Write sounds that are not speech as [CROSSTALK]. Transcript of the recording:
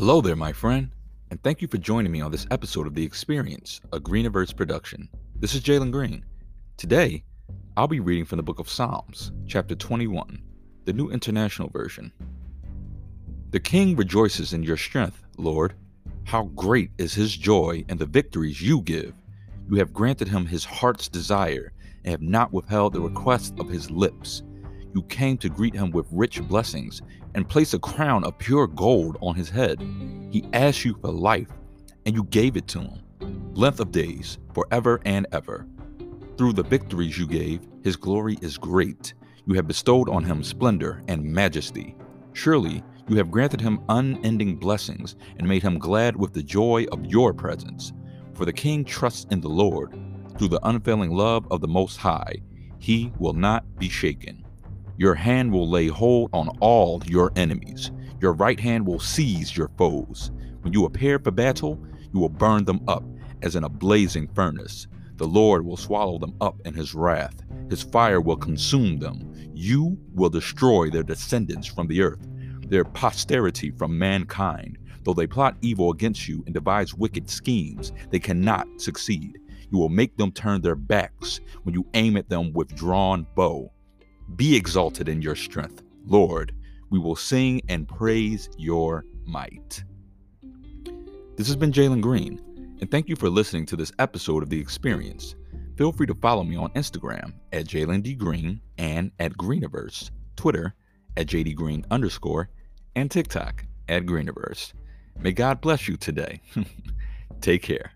Hello there, my friend, and thank you for joining me on this episode of The Experience, a Greeniverse production. This is Jalen Green. Today, I'll be reading from the book of Psalms, chapter 21, the New International Version. The king rejoices in your strength, Lord. How great is his joy in the victories you give. You have granted him his heart's desire and have not withheld the request of his lips. You came to greet him with rich blessings and place a crown of pure gold on his head. He asked you for life, and you gave it to him, length of days, forever and ever. Through the victories you gave, his glory is great. You have bestowed on him splendor and majesty. Surely you have granted him unending blessings and made him glad with the joy of your presence. For the king trusts in the Lord. Through the unfailing love of the Most High, he will not be shaken. Your hand will lay hold on all your enemies. Your right hand will seize your foes. When you appear for battle, you will burn them up as in a blazing furnace. The Lord will swallow them up in his wrath. His fire will consume them. You will destroy their descendants from the earth, their posterity from mankind. Though they plot evil against you and devise wicked schemes, they cannot succeed. You will make them turn their backs when you aim at them with drawn bow. Be exalted in your strength, Lord. We will sing and praise your might. This has been Jalen Green, and thank you for listening to this episode of The Experience. Feel free to follow me on Instagram at Jalen D. Green and at Greeniverse, Twitter at JD Green underscore, and TikTok at Greeniverse. May God bless you today. [LAUGHS] Take care.